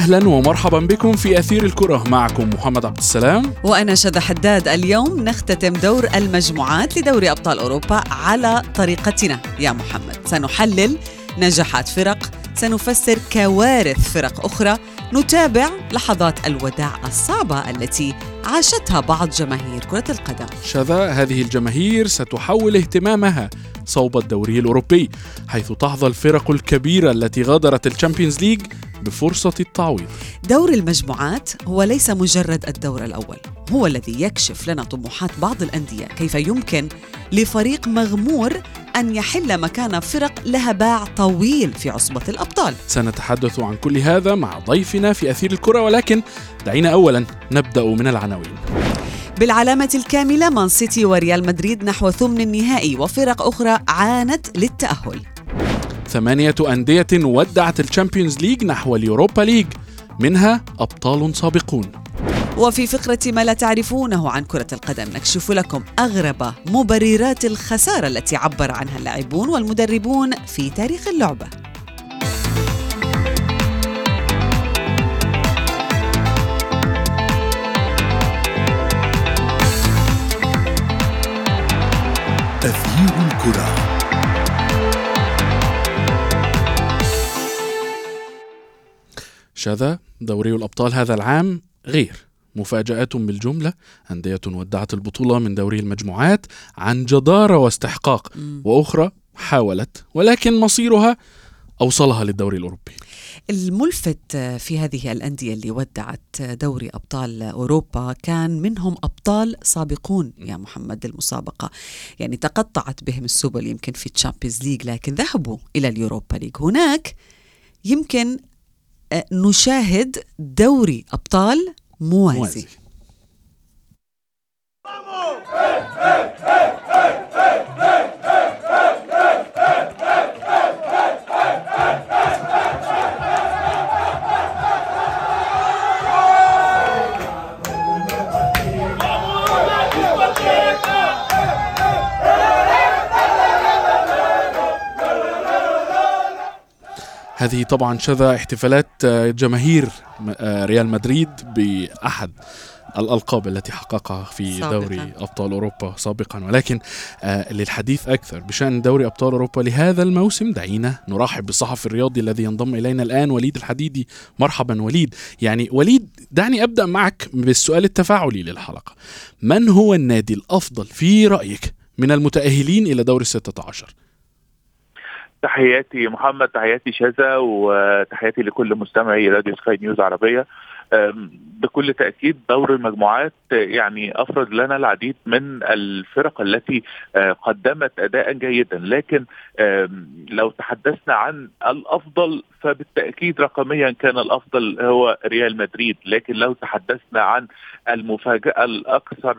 أهلا ومرحبا بكم في أثير الكرة. معكم محمد عبد السلام. وأنا شذى حداد. اليوم نختتم دور المجموعات لدوري أبطال أوروبا على طريقتنا. يا محمد سنحلل نجاحات فرق سنفسر كوارث فرق أخرى نتابع لحظات الوداع الصعبة التي عاشتها بعض جماهير كرة القدم. شذا هذه الجماهير ستحول اهتمامها صوب الدوري الأوروبي حيث تحظى الفرق الكبيرة التي غادرت ال Champions League بفرصة التعويض. دور المجموعات هو ليس مجرد الدور الأول هو الذي يكشف لنا طموحات بعض الأندية. كيف يمكن لفريق مغمور أن يحل مكان فرق لها باع طويل في عصبة الأبطال؟ سنتحدث عن كل هذا مع ضيفنا في أثير الكرة ولكن دعينا أولا نبدأ من العناوين. بالعلامة الكاملة مان سيتي وريال مدريد نحو ثمن النهائي وفرق أخرى عانت للتأهل. ثمانية أندية ودعت ال Champions League نحو ال Europa League. منها أبطال سابقون. وفي فقرة ما لا تعرفونه عن كرة القدم نكشف لكم أغرب مبررات الخسارة التي عبر عنها اللاعبون والمدربون في تاريخ اللعبة. أثير الكرة. شذا دوري الأبطال هذا العام غير. مفاجآت بالجملة أندية ودعت البطولة من دوري المجموعات عن جدارة واستحقاق وأخرى حاولت ولكن مصيرها أوصلها للدوري الأوروبي. الملفت في هذه الأندية اللي ودعت دوري أبطال أوروبا كان منهم أبطال سابقون يا محمد المسابقة. يعني تقطعت بهم السبل يمكن في Champions League لكن ذهبوا إلى ال Europa League. هناك يمكن نشاهد دوري أبطال موازي, موازي. هذه طبعا شذا احتفالات آه، جماهير آه، ريال مدريد بأحد الألقاب التي حققها في سابقا. دوري أبطال أوروبا سابقا. ولكن آه للحديث أكثر بشأن دوري أبطال أوروبا لهذا الموسم دعينا نرحب بالصحفي الرياضي الذي ينضم إلينا الآن وليد الحديدي. مرحبا وليد. يعني وليد دعني أبدأ معك بالسؤال التفاعلي للحلقة. من هو النادي الأفضل في رأيك من المتأهلين إلى دور الستة عشر؟ تحياتي محمد تحياتي شذا وتحياتي لكل مستمعي راديو سكاي نيوز عربية. بكل تأكيد دور المجموعات يعني أفرض لنا العديد من الفرق التي آه، قدمت أداء جيدا. لكن لو تحدثنا عن الأفضل فبالتأكيد رقميا كان الأفضل هو ريال مدريد. لكن لو تحدثنا عن المفاجأة الأكثر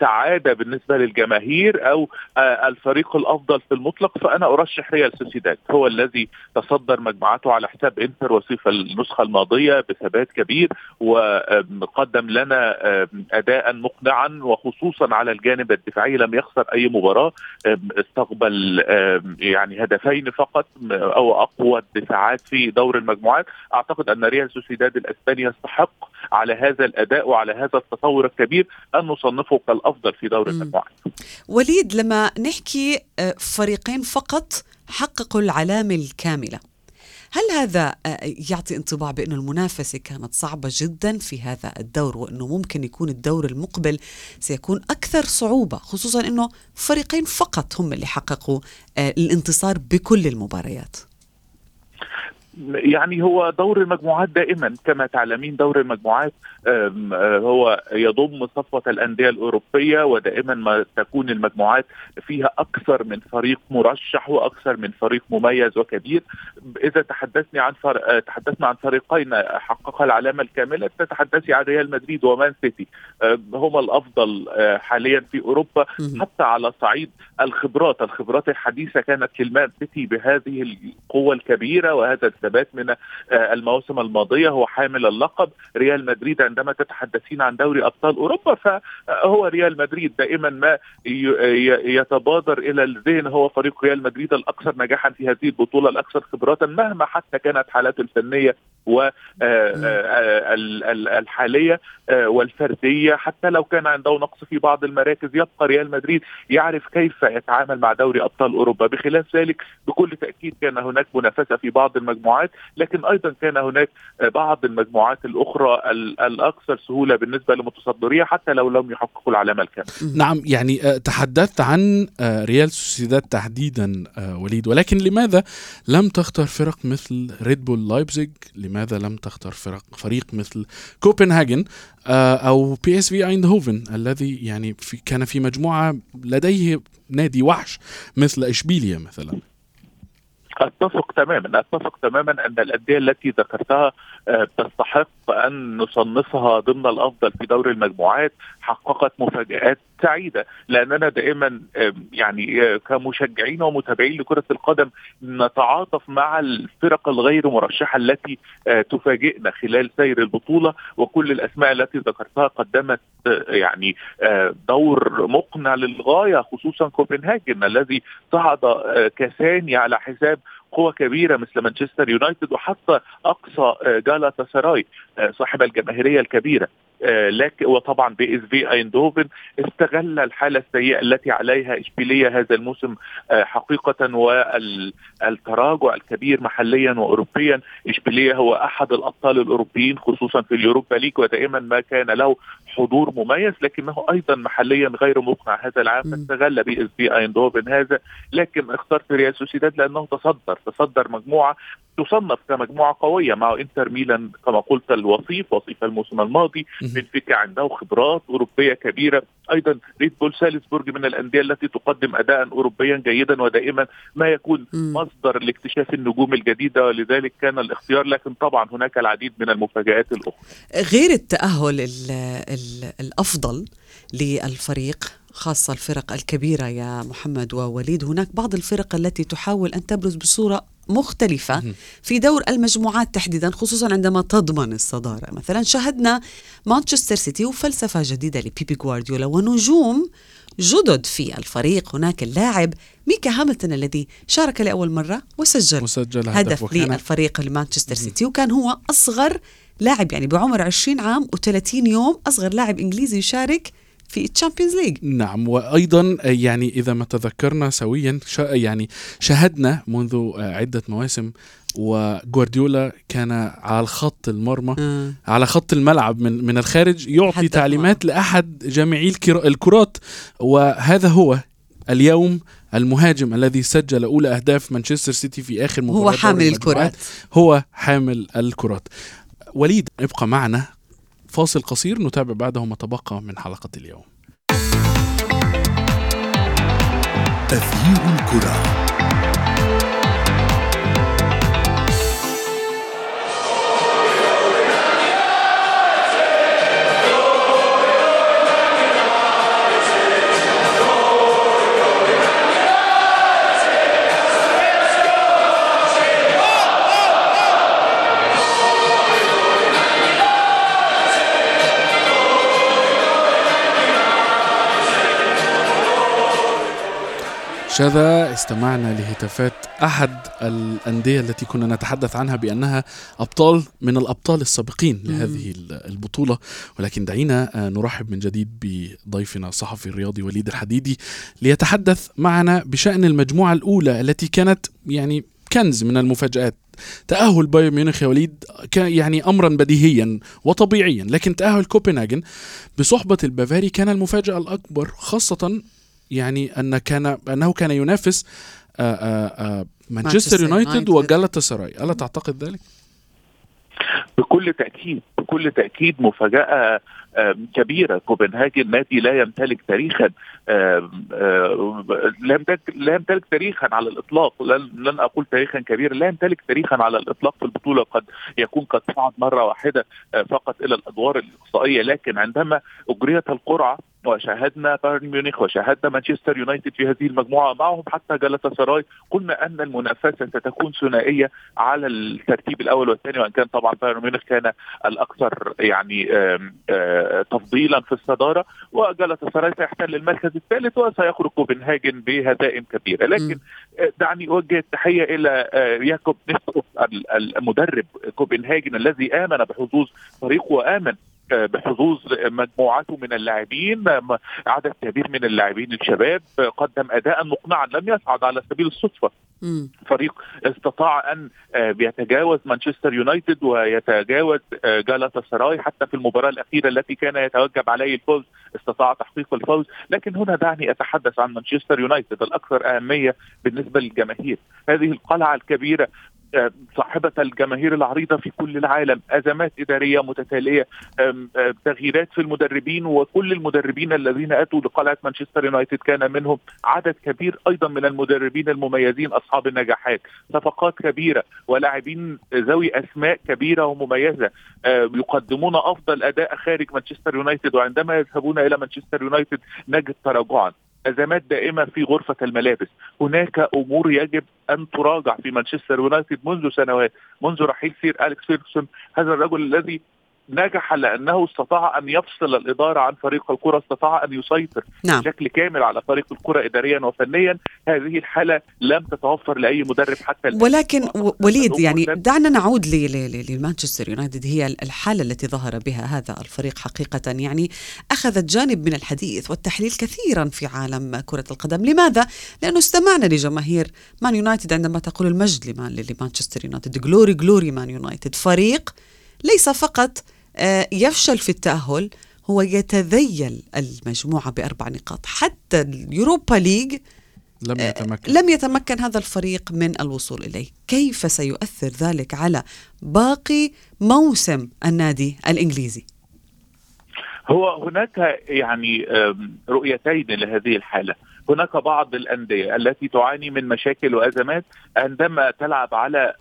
سعادة بالنسبة للجماهير أو آه، الفريق الأفضل في المطلق فأنا أرشح ريال سوسيداد. هو الذي تصدر مجموعته على حساب إنتر وصيف النسخة الماضية بثبات كبير وقدم لنا أداء مقنعا وخصوصا على الجانب الدفاعي لم يخسر أي مباراة استقبل يعني هدفين فقط أو أقوى الدفاعات في دور المجموعات. أعتقد أن ريال سوسيداد الأسباني يستحق على هذا الأداء وعلى هذا التطور الكبير أن نصنفه كالأفضل في دور المجموعات. وليد لما نحكي آه، فريقين فقط حققوا العلامة الكاملة هل هذا آه، يعطي انطباع بأن المنافسة كانت صعبة جدا في هذا الدور وأنه ممكن يكون الدور المقبل سيكون أكثر صعوبة خصوصا أنه فريقين فقط هم اللي حققوا آه، الانتصار بكل المباريات يعني هو دور المجموعات دائما كما تعلمين دور المجموعات هو يضم صفوة الأندية الأوروبية ودائما ما تكون المجموعات فيها أكثر من فريق مرشح وأكثر من فريق مميز وكبير. إذا تحدثني عن فر... تحدثنا عن فريقين حققا العلامة الكاملة تتحدثي عن ريال مدريد ومان سيتي. هما الأفضل حاليا في أوروبا. حتى على صعيد الخبرات الخبرات الحديثة كانت للمان سيتي بهذه القوة الكبيرة وهذا الثبات من المواسم الماضية هو حامل اللقب. ريال مدريد عندما تتحدثين عن دوري أبطال أوروبا فهو ريال مدريد دائما ما يتبادر إلى الذهن. هو فريق ريال مدريد الأكثر نجاحا في هذه البطولة الأكثر خبراتا مهما حتى كانت حالاته الفنية والحاليه والفردية. حتى لو كان عنده نقص في بعض المراكز يبقى ريال مدريد يعرف كيف يتعامل مع دوري أبطال أوروبا. بخلاف ذلك بكل تأكيد كان هناك منافسة في بعض المجموعات لكن أيضا كان هناك بعض المجموعات الأخرى الأكثر سهولة بالنسبة لمتصدريها حتى لو لم يحققوا العلامة الكاملة. نعم يعني تحدثت عن ريال سوسيداد تحديدا وليد ولكن لماذا لم تختار فرق مثل ريد بول لايبزيج؟ لماذا لم تختار فرق فريق مثل كوبنهاجن أو بي اس في ايندهوفن الذي يعني في كان في مجموعة لديه نادي وحش مثل إشبيليا مثلا؟ أتفق تماما أتفق تماما أن الأندية التي ذكرتها تستحق أن نصنفها ضمن الأفضل في دور المجموعات حققت مفاجآت سعيدة لأننا دائما يعني كمشجعين ومتابعين لكرة القدم نتعاطف مع الفرق الغير مرشحة التي تفاجئنا خلال سير البطولة وكل الأسماء التي ذكرتها قدمت يعني دور مقنع للغاية خصوصا كوبنهاجن الذي صعد كثاني على حساب قوة كبيرة مثل مانشستر يونايتد وحتى أقصى جالاتا سراي صاحب الجماهيرية الكبيرة. لكن وطبعا بي إس في ايندوفن استغل الحالة السيئة التي عليها إشبيلية هذا الموسم حقيقة والتراجع الكبير محليا واوروبيا. إشبيلية هو أحد الأبطال الأوروبيين خصوصا في ال Europa League ودائما ما كان له حضور مميز لكنه أيضا محليا غير مقنع هذا العام فاستغل بي إس في ايندوفن هذا. لكن اخترت ريال سوسيداد لأنه تصدر تصدر مجموعة تصنف كمجموعة قوية مع إنتر ميلان كما قلت الوصيف وصيف الموسم الماضي. بنفيكا عنده خبرات أوروبية كبيرة. أيضا ريد بول سالزبورج من الأندية التي تقدم اداء اوروبيا جيدا ودائما ما يكون مصدر لاكتشاف النجوم الجديدة. ولذلك كان الاختيار لكن طبعا هناك العديد من المفاجآت الأخرى. غير التأهل ال ال الأفضل للفريق خاصة الفرق الكبيرة يا محمد ووليد هناك بعض الفرق التي تحاول أن تبرز بصورة مختلفة في دور المجموعات تحديدا خصوصا عندما تضمن الصدارة. مثلا شاهدنا مانشستر سيتي وفلسفة جديدة لبيبي جوارديولا ونجوم جدد في الفريق. هناك اللاعب ميكا هاملتون الذي شارك لأول مرة وسجل, وسجل هدف, هدف للفريق لمانشستر سيتي وكان هو أصغر لاعب يعني بعمر 20 عام و30 يوم أصغر لاعب إنجليزي يشارك في الشامبيونز ليج نعم وأيضا يعني إذا ما تذكرنا سويا شا يعني شاهدنا منذ عدة مواسم وجوارديولا كان على خط المرمى آه. على خط الملعب من من الخارج يعطي تعليمات ما. لأحد جامعي الكرات. وهذا هو اليوم المهاجم الذي سجل أولى أهداف مانشستر سيتي في آخر مباراة هو حامل الكرات. هو حامل الكرات. وليد ابقى معنا فاصل قصير نتابع بعده ما تبقى من حلقة اليوم. تغيير الكرة. شذا استمعنا لهتافات أحد الأندية التي كنا نتحدث عنها بأنها أبطال من الأبطال السابقين لهذه البطولة. ولكن دعينا نرحب من جديد بضيفنا الصحفي الرياضي وليد الحديدي ليتحدث معنا بشأن المجموعة الأولى التي كانت يعني كنز من المفاجآت. تأهل بايرن ميونخ يا وليد يعني أمرا بديهيا وطبيعيا لكن تأهل كوبنهاجن بصحبة البافاري كان المفاجأة الأكبر خاصة يعني أن كان أنه كان ينافس مانشستر يونايتد وجالاتا سراي. ألا تعتقد ذلك؟ بكل تأكيد بكل تأكيد مفاجأة كبيرة. كوبنهاجن نادي لا يمتلك تاريخا لا يمتلك لا يمتلك تاريخا على الإطلاق. لن, لن أقول تاريخا كبيرا. لا يمتلك تاريخا على الإطلاق في البطولة. قد يكون قد صعد مرة واحدة فقط إلى الأدوار الإقصائية. لكن عندما أجريت القرعة وشاهدنا بايرن ميونخ وشاهدنا مانشستر يونايتد في هذه المجموعة. معهم حتى جلطة سراي. قلنا أن المنافسة ستكون ثنائية على الترتيب الأول والثاني وإن كان طبعا بايرن ميونخ كان الأكثر يعني تفضيلا في الصدارة وجلطة سراي سيحتل المركز الثالث وسيخرج كوبنهاجن بهزائم كبيره لكن دعني أوجه التحية إلى ياكوب نيستروف المدرب كوبنهاجن الذي آمن بحظوظ فريقه وآمن بحظوظ مجموعته من اللاعبين عدد كبير من اللاعبين الشباب قدم أداء مقنعا لم يصعد على سبيل الصدفة. فريق استطاع أن يتجاوز مانشستر يونايتد ويتجاوز جالاتا سراي حتى في المباراة الأخيرة التي كان يتوجب عليه الفوز استطاع تحقيق الفوز. لكن هنا دعني أتحدث عن مانشستر يونايتد الأكثر أهمية بالنسبة للجماهير. هذه القلعة الكبيرة صاحبة الجماهير العريضة في كل العالم أزمات إدارية متتالية تغييرات في المدربين وكل المدربين الذين أتوا لقلعة مانشستر يونايتد كان منهم عدد كبير أيضا من المدربين المميزين أصحاب النجاحات صفقات كبيرة ولاعبين ذوي أسماء كبيرة ومميزة. يقدمون أفضل أداء خارج مانشستر يونايتد وعندما يذهبون إلى مانشستر يونايتد نجد تراجعا. ازمات دائمة في غرفة الملابس، هناك أمور يجب أن تراجع في مانشستر يونايتد منذ سنوات، منذ رحيل سير أليكس فيرجسون، هذا الرجل الذي نجح لأنه استطاع أن يفصل الإدارة عن فريق الكرة، استطاع أن يسيطر نعم. بشكل كامل على فريق الكرة اداريا وفنيا، هذه الحالة لم تتوفر لأي مدرب حتى ولكن وليد يعني دعنا نعود لمانشستر يونايتد. هي الحالة التي ظهر بها هذا الفريق حقيقة يعني أخذت جانب من الحديث والتحليل كثيرا في عالم كرة القدم، لماذا؟ لأنه استمعنا لجماهير مان يونايتد عندما تقول المجد لمانشستر يونايتد، Glory Glory Man United، فريق ليس فقط يفشل في التأهل هو يتذيل المجموعة بأربع نقاط. حتى اليوروبا ليج لم يتمكن. لم يتمكن هذا الفريق من الوصول إليه. كيف سيؤثر ذلك على باقي موسم النادي الإنجليزي؟ هو هناك يعني رؤيتين لهذه الحالة. هناك بعض الأندية التي تعاني من مشاكل وأزمات عندما تلعب على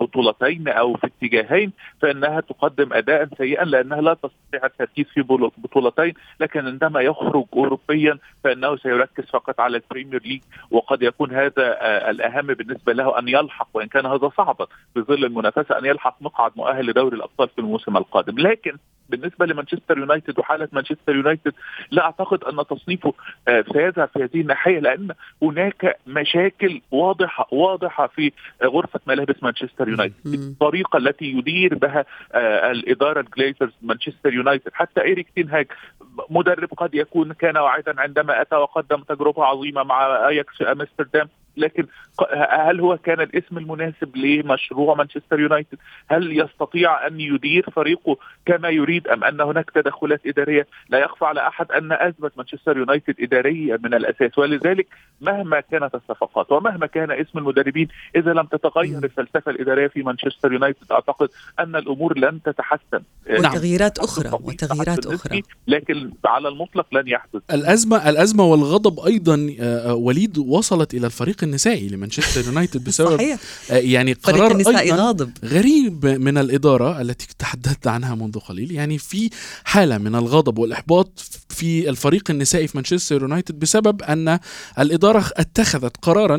بطولتين أو في اتجاهين فإنها تقدم أداء سيئا لأنها لا تستطيع التركيز في بطولتين لكن عندما يخرج أوروبيا فإنه سيركز فقط على البريمير ليج وقد يكون هذا الأهم بالنسبة له أن يلحق وإن كان هذا صعبا في ظل المنافسة أن يلحق مقعد مؤهل لدوري الأبطال في الموسم القادم. لكن بالنسبة لمانشستر يونايتد وحالة مانشستر يونايتد لا أعتقد أن تصنيفه سيذهب في هذه الناحية لأن هناك مشاكل واضحة واضحة في غرفة ملابس مانشستر يونايتد. الطريقة التي يدير بها الإدارة الجليزرز مانشستر يونايتد. حتى إيريك تينهاج مدرب قد يكون كان واعدا عندما اتى وقدم تجربة عظيمة مع أياكس أمستردام. لكن هل هو كان الاسم المناسب لمشروع مانشستر يونايتد؟ هل يستطيع أن يدير فريقه كما يريد أم أن هناك تدخلات إدارية؟ لا يخفى على أحد أن أثبت مانشستر يونايتد اداريا من الأساس ولذلك مهما كانت الصفقات ومهما كان اسم المدربين إذا لم تتغير الفلسفة الإدارية في مانشستر يونايتد أعتقد أن الأمور لن تتحسن. وتغييرات أخرى وتغييرات أخرى. لكن على المطلق لن يحدث. الأزمة الأزمة والغضب أيضا وليد وصلت إلى الفريق النسائي لمانشستر يونايتد بسبب صحيح. يعني قرار النسائي غاضب غريب من الإدارة التي تحدثت عنها منذ قليل يعني في حالة من الغضب والإحباط في الفريق النسائي في مانشستر يونايتد بسبب أن الإدارة اتخذت قرارا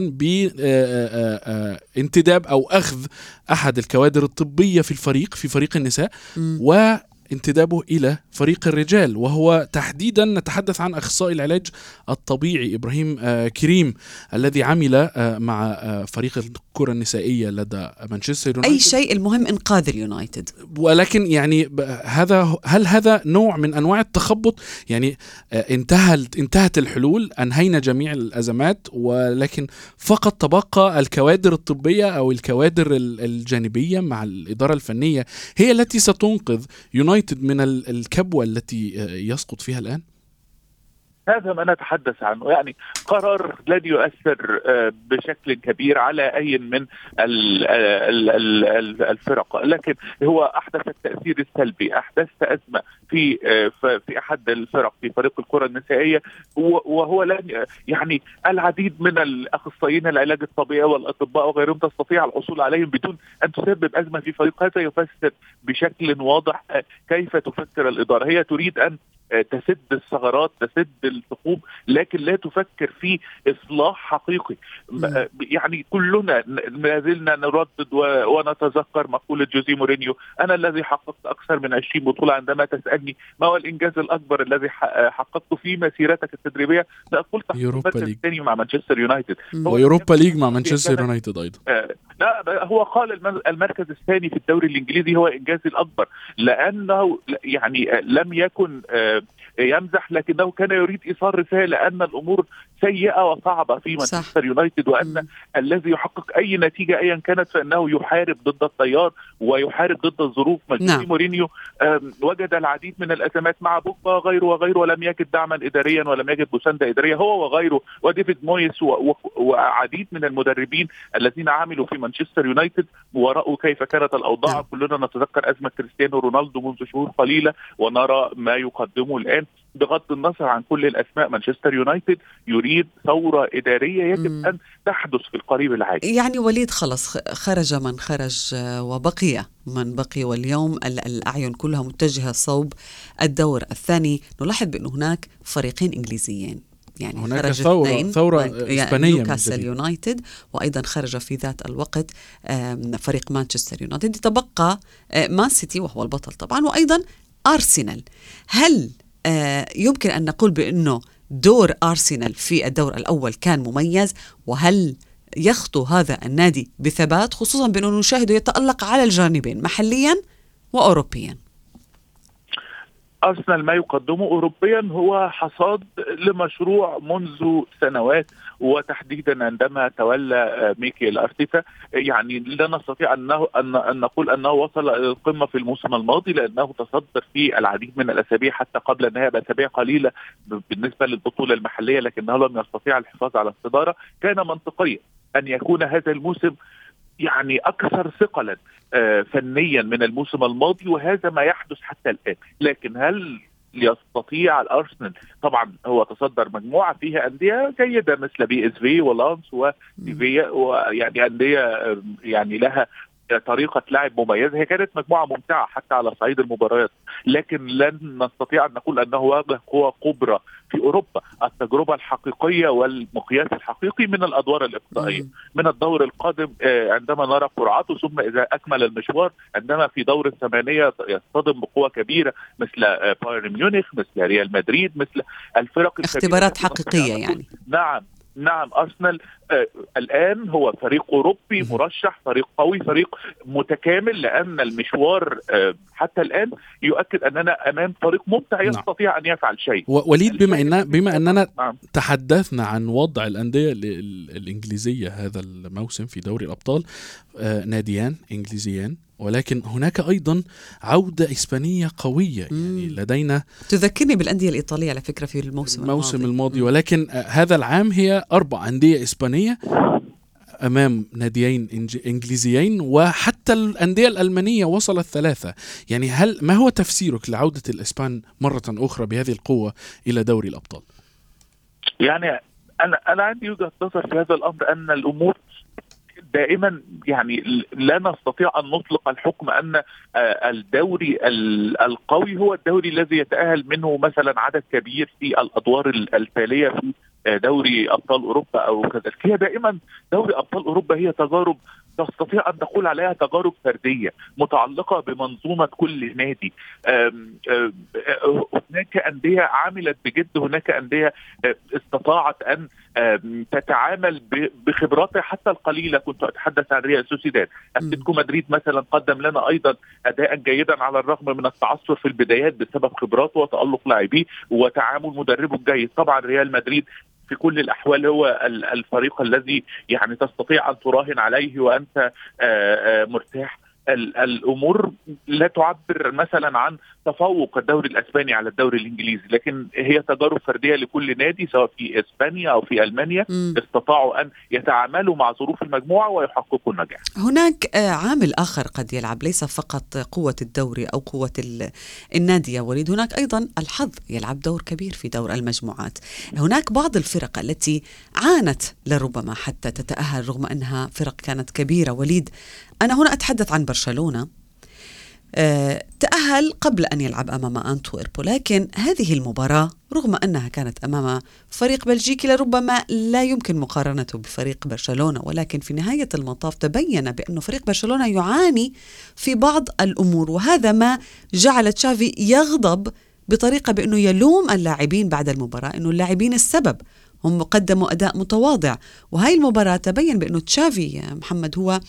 بانتداب أو أخذ أحد الكوادر الطبية في الفريق في فريق النساء م. و انتدابه إلى فريق الرجال وهو تحديدا نتحدث عن أخصائي العلاج الطبيعي إبراهيم كريم الذي عمل مع فريق الكرة النسائية لدى مانشستر يونايتد. أي شيء المهم انقاذ اليونايتد ولكن يعني هذا هل هذا نوع من أنواع التخبط؟ يعني انتهى انتهت الحلول أنهينا جميع الأزمات ولكن فقط تبقى الكوادر الطبية أو الكوادر الجانبية مع الإدارة الفنية هي التي ستنقذ يونايتد. من الكبوة التي يسقط فيها الآن؟ هذا ما نتحدث عنه. يعني قرار لن يؤثر آه، بشكل كبير على أي من الفرق. لكن هو أحدث التأثير السلبي. أحدثت أزمة في آه، في أحد الفرق في فريق الكرة النسائية. وهو لن يعني العديد من الأخصائيين العلاج الطبيعي والأطباء وغيرهم تستطيع الحصول عليهم بدون أن تسبب أزمة في فريق. هذا يفسر بشكل واضح آه، كيف تفكر الإدارة. هي تريد أن تسد الثغرات تسد الثقوب لكن لا تفكر في إصلاح حقيقي. يعني كلنا ما زلنا نردد ونتذكر مقولة جوزي مورينيو أنا الذي حققت أكثر من 20 بطولة عندما تسألني ما هو الإنجاز الأكبر الذي حققته في مسيرتك التدريبية؟ سأقول تحقيق الثاني مع مانشستر يونايتد. ويوروبا ليج مع مانشستر يونايتد أيضا. آه، لا هو قال المركز الثاني في الدوري الإنجليزي هو إنجازي الأكبر لأنه يعني لم يكن آه، يمزح لكنه كان يريد إيصال رسالة أن الأمور سيئة وصعبة في مانشستر يونايتد وأن م. الذي يحقق أي نتيجة ايا كانت فإنه يحارب ضد التيار ويحارب ضد الظروف نعم. مورينيو وجد العديد من الأزمات مع بوجبا وغيره وغيره ولم يجد دعما اداريا ولم يجد مسانده إدارية هو وغيره وديفيد مويس وعديد من المدربين الذين عملوا في مانشستر يونايتد وراوا كيف كانت الأوضاع نعم. كلنا نتذكر أزمة كريستيانو رونالدو منذ شهور قليلة ونرى ما يقدمه الان بغض النظر عن كل الأسماء مانشستر يونايتد يريد ثورة إدارية يجب م. أن تحدث في القريب العاجل. يعني وليد خلص خرج من خرج وبقي من بقي واليوم. الأعين كلها متجهة صوب الدور الثاني. نلاحظ بانه هناك فريقين إنجليزيين. يعني هناك خرج ثورة ثورة يعني إسبانية نيوكاسل يونايتد وأيضا خرج في ذات الوقت فريق مانشستر يونايتد. تبقى مان سيتي وهو البطل طبعا. وأيضا أرسنال هل آه، يمكن أن نقول بأنه دور أرسنال في الدور الأول كان مميز؟ وهل يخطو هذا النادي بثبات؟ خصوصا بأنه نشاهده يتألق على الجانبين محليا وأوروبيا. أرسنال ما يقدمه اوروبيا هو حصاد لمشروع منذ سنوات وتحديدا عندما تولى ميكيل أرتيتا. يعني لا نستطيع انه ان نقول أنه وصل إلى القمة في الموسم الماضي لأنه تصدر في العديد من الأسابيع حتى قبل النهايه باسابيع قليله بالنسبة للبطولة المحلية لكنه لم يستطيع الحفاظ على الصدارة. كان منطقيا أن يكون هذا الموسم يعني أكثر ثقلا آه، فنيا من الموسم الماضي وهذا ما يحدث حتى الآن. لكن هل يستطيع الأرسنال؟ طبعا هو تصدر مجموعة فيها أندية جيدة مثل بي إس في ولانس ويعني أندية آه، يعني لها طريقة لعب مميزة. هي كانت مجموعة ممتعة حتى على صعيد المباريات لكن لن نستطيع أن نقول أنه واجه قوى كبرى في أوروبا. التجربة الحقيقية والمقياس الحقيقي من الأدوار الإقصائية. من الدور القادم آه، عندما نرى قرعته ثم إذا أكمل المشوار عندما في دور الثمانية يصطدم بقوة كبيرة مثل آه، بايرن ميونخ مثل ريال مدريد مثل الفرق اختبارات حقيقية يعني. نعم نعم أرسنال الآن هو فريق أوروبي مرشح فريق قوي فريق متكامل لأن المشوار آه حتى الآن يؤكد أننا أمام فريق ممتع نعم. يستطيع أن يفعل شيء. وليد بما ان بما إننا نعم. تحدثنا عن وضع الأندية الإنجليزية هذا الموسم في دوري الأبطال آه ناديان إنجليزيان ولكن هناك أيضا عودة إسبانية قوية يعني لدينا تذكرني بالأندية الإيطالية على فكرة في الموسم الموسم الماضي, الماضي ولكن هذا العام هي أربع أندية إسبانية. أمام ناديين إنجليزيين وحتى الأندية الألمانية وصلت ثلاثة. يعني هل ما هو تفسيرك لعودة الإسبان مرة أخرى بهذه القوة إلى دوري الأبطال؟ يعني أنا أنا عندي وجهة نظر في هذا الأمر أن الأمور دائما يعني لا نستطيع أن نطلق الحكم أن آه، الدوري القوي هو الدوري الذي يتأهل منه مثلا عدد كبير في الأدوار التاليه في آه، دوري أبطال أوروبا أو كذلك. هي دائما دوري أبطال أوروبا هي تجارب تستطيع أن تقول عليها تجارب فردية متعلقة بمنظومة كل نادي. أم هناك أندية عملت بجد هناك أندية استطاعت أن تتعامل بخبراتها حتى القليلة. كنت أتحدث عن ريال سوسيداد. أتلتيكو مدريد مثلا قدم لنا أيضا اداء جيدا على الرغم من التعثر في البدايات بسبب خبراته وتألق لاعبيه وتعامل مدربه الجيد. طبعا ريال مدريد في كل الأحوال هو الفريق الذي يعني تستطيع أن تراهن عليه وأنت مرتاح. الأمور لا تعبر مثلا عن تفوق الدوري الأسباني على الدوري الإنجليزي لكن هي تجارب فردية لكل نادي سواء في إسبانيا أو في ألمانيا م. استطاعوا أن يتعاملوا مع ظروف المجموعة ويحققوا النجاح. هناك آه، عامل آخر قد يلعب ليس فقط قوة الدوري أو قوة النادي يا وليد هناك أيضا الحظ يلعب دور كبير في دور المجموعات. هناك بعض الفرق التي عانت لربما حتى تتأهل رغم أنها فرق كانت كبيرة وليد أنا هنا أتحدث عن برشلونة. آه، تأهل قبل أن يلعب أمام أنتويرب ولكن هذه المباراة رغم أنها كانت أمام فريق بلجيكي لربما لا يمكن مقارنته بفريق برشلونة ولكن في نهاية المطاف تبين بأن فريق برشلونة يعاني في بعض الأمور وهذا ما جعل تشافي يغضب بطريقة بأنه يلوم اللاعبين بعد المباراة أنه اللاعبين السبب هم قدموا أداء متواضع. وهي المباراة تبين بأنه تشافي محمد هو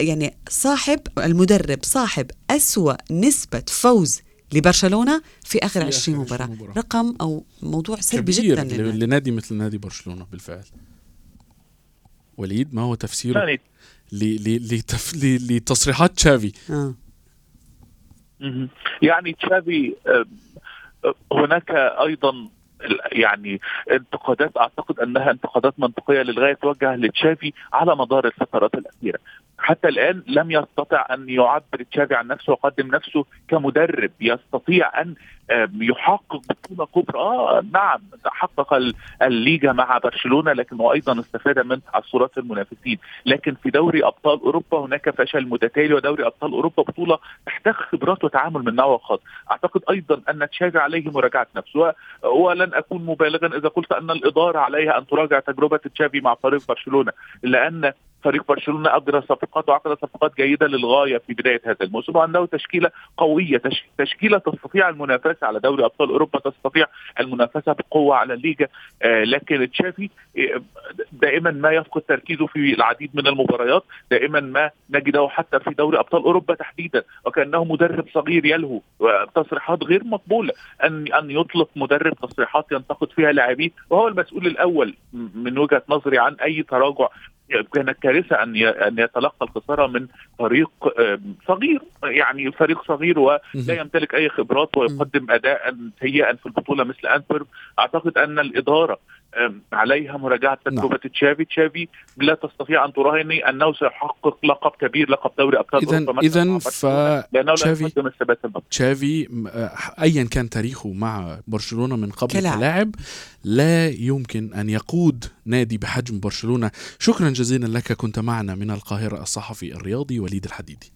يعني صاحب المدرب صاحب أسوأ نسبة فوز لبرشلونة في آخر 20 مباراة. رقم أو موضوع سلبي جدا لنادي مثل نادي برشلونة بالفعل. وليد ما هو تفسيره؟ لتصريحات تشافي. آه. يعني تشافي آه، آه، هناك أيضا يعني انتقادات أعتقد أنها انتقادات منطقية للغاية توجه لتشافي على مدار الفترات الأخيرة. حتى الآن لم يستطع أن يعبر تشافي عن نفسه ويقدم نفسه كمدرب. يستطيع أن يحقق بطولة كبرى. آه نعم حقق الليجا مع برشلونة لكنه أيضا استفاد من تعثرات المنافسين. لكن في دوري أبطال أوروبا هناك فشل متتالي ودوري أبطال أوروبا بطولة تحتاج خبرات وتعامل من نوع خاص. أعتقد أيضا أن تشافي عليه مراجعة نفسه ولن أكون مبالغا إذا قلت أن الإدارة عليها أن تراجع تجربة تشافي مع فريق برشلونة لأن فريق برشلونة اجرى صفقات وعقد صفقات جيدة للغاية في بداية هذا الموسم وأنه تشكيلة قوية تشكيلة تستطيع المنافسة على دوري أبطال أوروبا تستطيع المنافسة بقوة على الليجا آه لكن تشافي آه، دائما ما يفقد تركيزه في العديد من المباريات دائما ما نجده حتى في دوري أبطال أوروبا تحديدا وكأنه مدرب صغير يلهو تصريحات غير مقبولة. ان أن يطلق مدرب تصريحات ينتقد فيها لاعبيه وهو المسؤول الأول من وجهة نظري عن أي تراجع كانت كارثة أن أن يتلقى الخسارة من فريق صغير يعني فريق صغير ولا يمتلك أي خبرات ويقدم اداء سيئا في البطولة مثل انتورب أعتقد أن الإدارة عليها مراجعة نعم. تجربة نعم. تشافي. تشافي لا تستطيع أن تراهن أنه سيحقق لقب كبير لقب دوري أبطال اذا اذا ف تشافي تشافي ايا كان تاريخه مع برشلونة من قبل كلاعب, كلاعب لا يمكن أن يقود نادي بحجم برشلونة. شكرا جزيلا لك كنت معنا من القاهرة الصحفي الرياضي وليد الحديدي.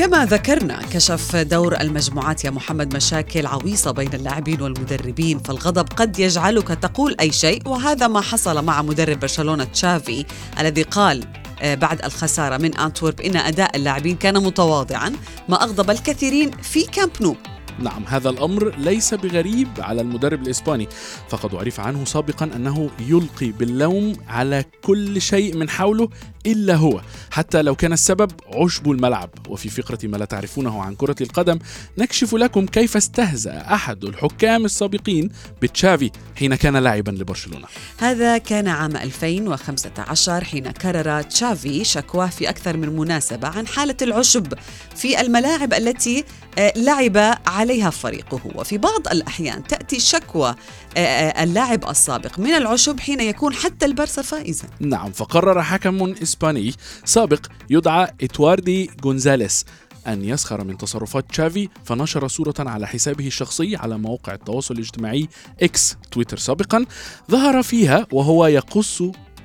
كما ذكرنا كشف دور المجموعات يا محمد مشاكل عويصة بين اللاعبين والمدربين فالغضب قد يجعلك تقول أي شيء وهذا ما حصل مع مدرب برشلونة تشافي الذي قال آه، بعد الخسارة من أنتورب إن أداء اللاعبين كان متواضعا ما أغضب الكثيرين في كامب نو. نعم هذا الأمر ليس بغريب على المدرب الإسباني. فقد عرف عنه سابقا أنه يلقي باللوم على كل شيء من حوله إلا هو. حتى لو كان السبب عشب الملعب. وفي فقرة ما لا تعرفونه عن كرة القدم نكشف لكم كيف استهزأ أحد الحكام السابقين بتشافي حين كان لاعبا لبرشلونة. هذا كان عام 2015 حين كرر تشافي شكواه في أكثر من مناسبة عن حالة العشب في الملاعب التي لعب عليها فريقه. وفي بعض الأحيان تأتي شكوى آه، آه، اللاعب السابق من العشب حين يكون حتى البرسا فائزا. نعم فقرر حكم إسباني سابق يدعى إتواردي غونزاليس أن يسخر من تصرفات تشافي فنشر صورة على حسابه الشخصي على موقع التواصل الاجتماعي إكس تويتر سابقا ظهر فيها وهو يقص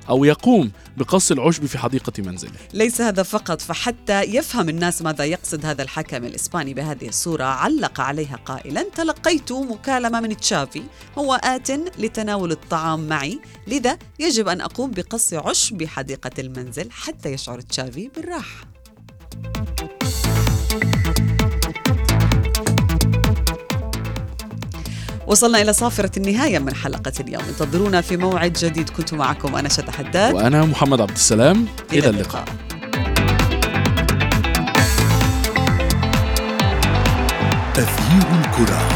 أو يقوم بقص العشب في حديقة منزله. ليس هذا فقط فحتى يفهم الناس ماذا يقصد هذا الحكم الإسباني بهذه الصورة علق عليها قائلا تلقيت مكالمة من تشافي هو آت لتناول الطعام معي لذا يجب أن أقوم بقص عشب حديقة المنزل حتى يشعر تشافي بالراحة. وصلنا إلى صافرة النهاية من حلقة اليوم. انتظرونا في موعد جديد. كنت معكم أنا شد حداد. وأنا محمد عبد السلام. إلى, إلى اللقاء, اللقاء. تغيير الكرة.